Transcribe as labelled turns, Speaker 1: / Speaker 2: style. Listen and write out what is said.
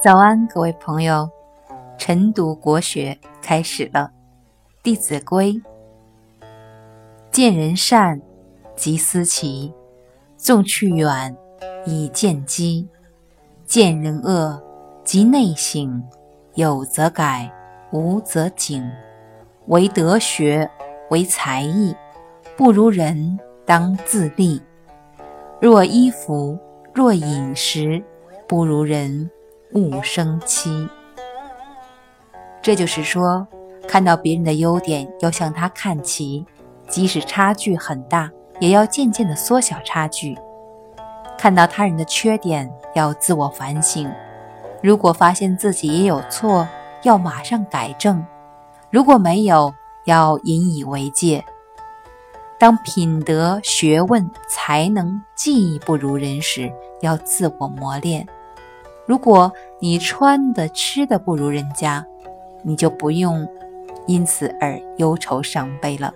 Speaker 1: 早安，各位朋友，晨读国学开始了。《弟子规》：见人善，即思齐；纵去远，以见机；见人恶，即内省；有则改，无则警。唯德学，为才艺，不如人，当自砺。若衣服，若饮食，不如人。勿生戚。这就是说，看到别人的优点要向他看齐，即使差距很大，也要渐渐的缩小差距；看到他人的缺点，要自我反省；如果发现自己也有错，要马上改正；如果没有要引以为戒。当品德学问才能技艺不如人时要自我磨练。如果你穿的吃的不如人家你就不用因此而忧愁伤悲了。